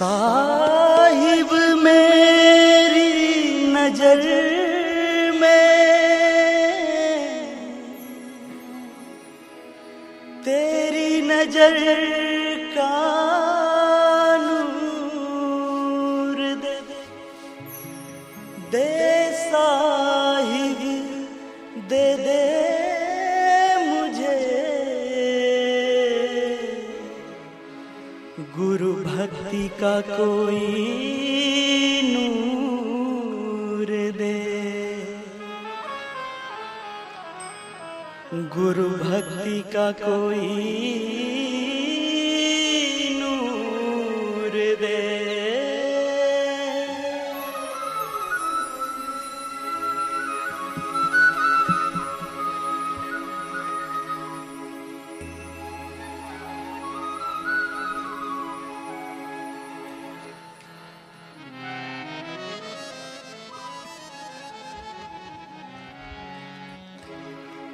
साहिब मेरी नज़र में तेरी नज़र का नूर दे दे साहिब का कोई नूर दे। गुरु भक्ति का कोई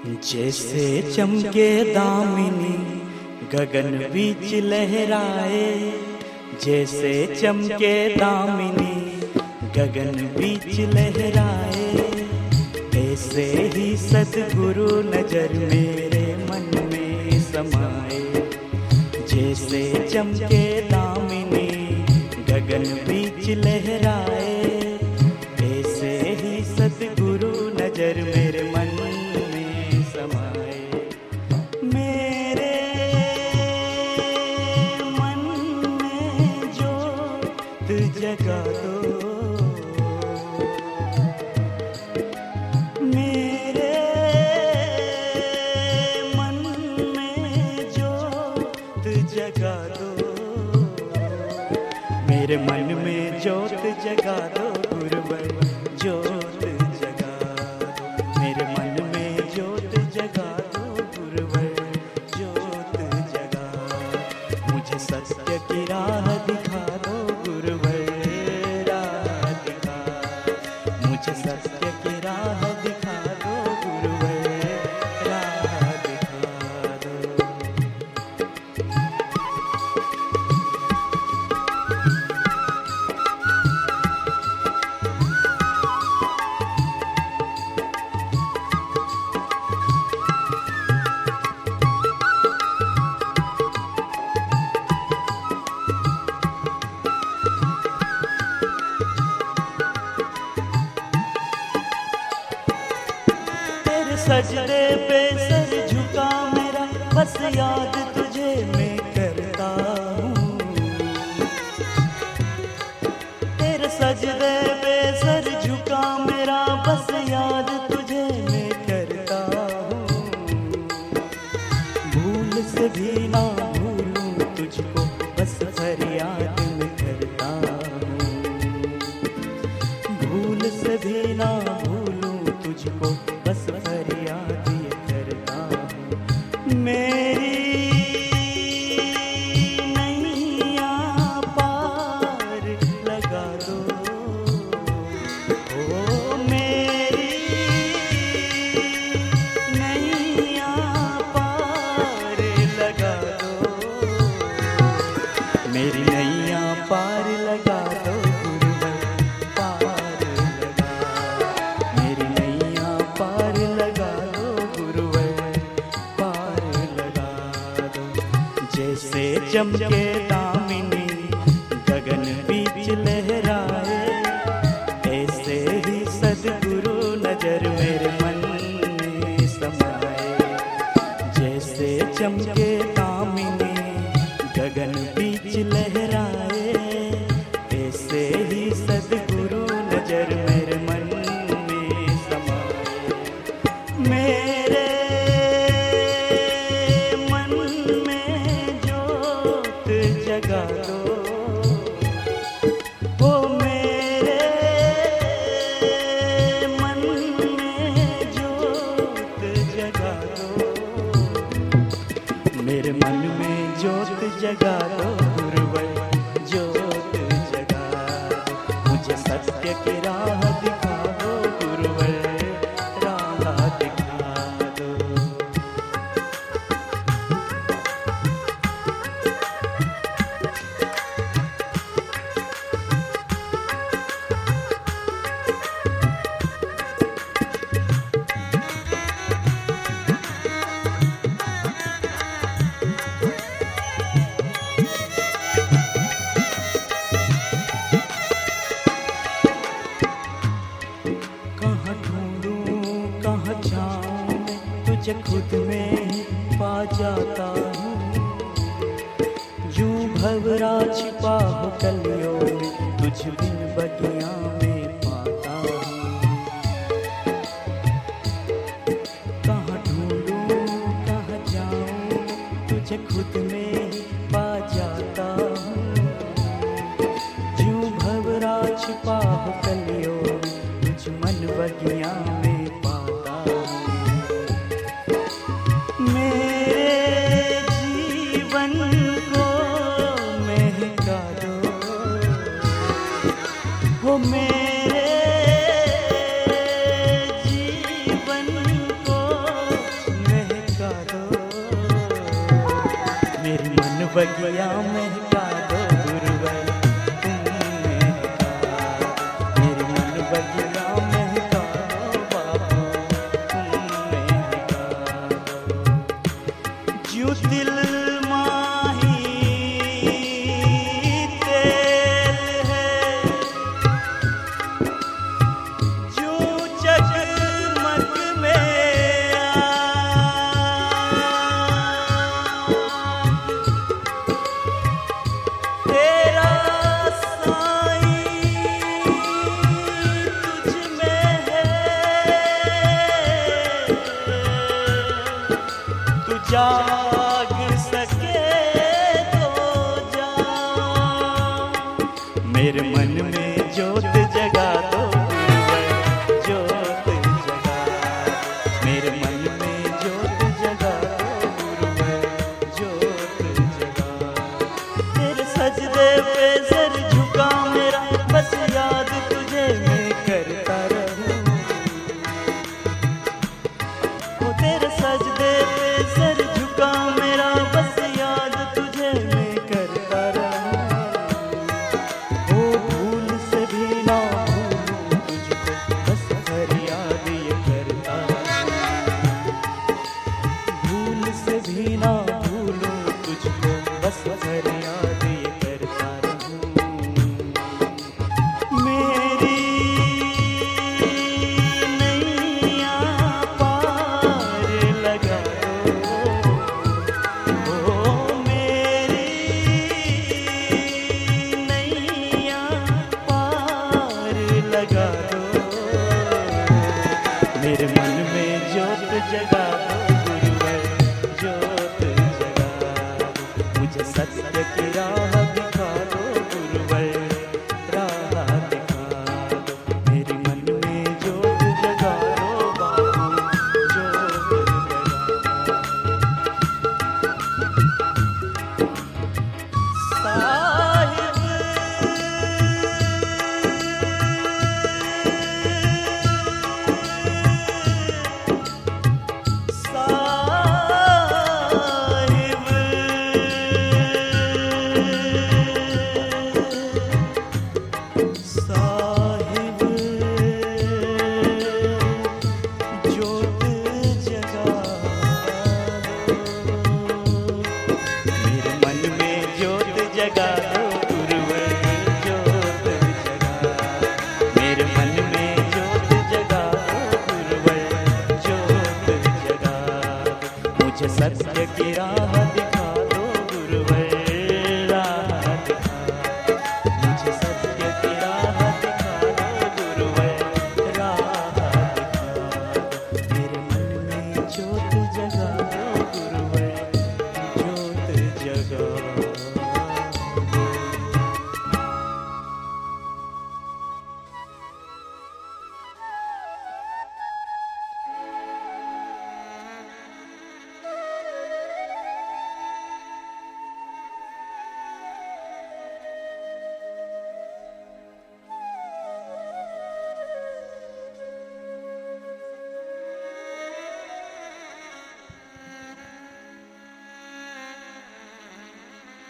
जैसे चमके दामिनी, गगन बीच लहराए। जैसे चमके दामिनी, गगन बीच लहराए। ऐसे ही सदगुरु नज़र मेरे मन में समाए। जैसे चमके दामिनी, गगन बीच लहराए। जोत सजदे पे सर झुका मेरा, बस याद तुझे मैं करता हूँ। तेरे सजदे पे सर झुका मेरा, बस याद तुझे मैं करता हूँ। भूल से भी ना मेरी नैया पार लगा दो पार लगा। मेरी नैया पार पार लगा जैसे चमके दामिनी मेरे मन में जोत जगा दो। खुद में पा जाता हूँ। जू भवरा छिपा हो कलियो में तुझ बिन में पाता हूँ। कहाँ कहाँ जाऊँ, तुझे खुद Guillaume. जाग सके तो जा। मेरे मन में जोत जगा जोत जगा मुझे सत्य की राह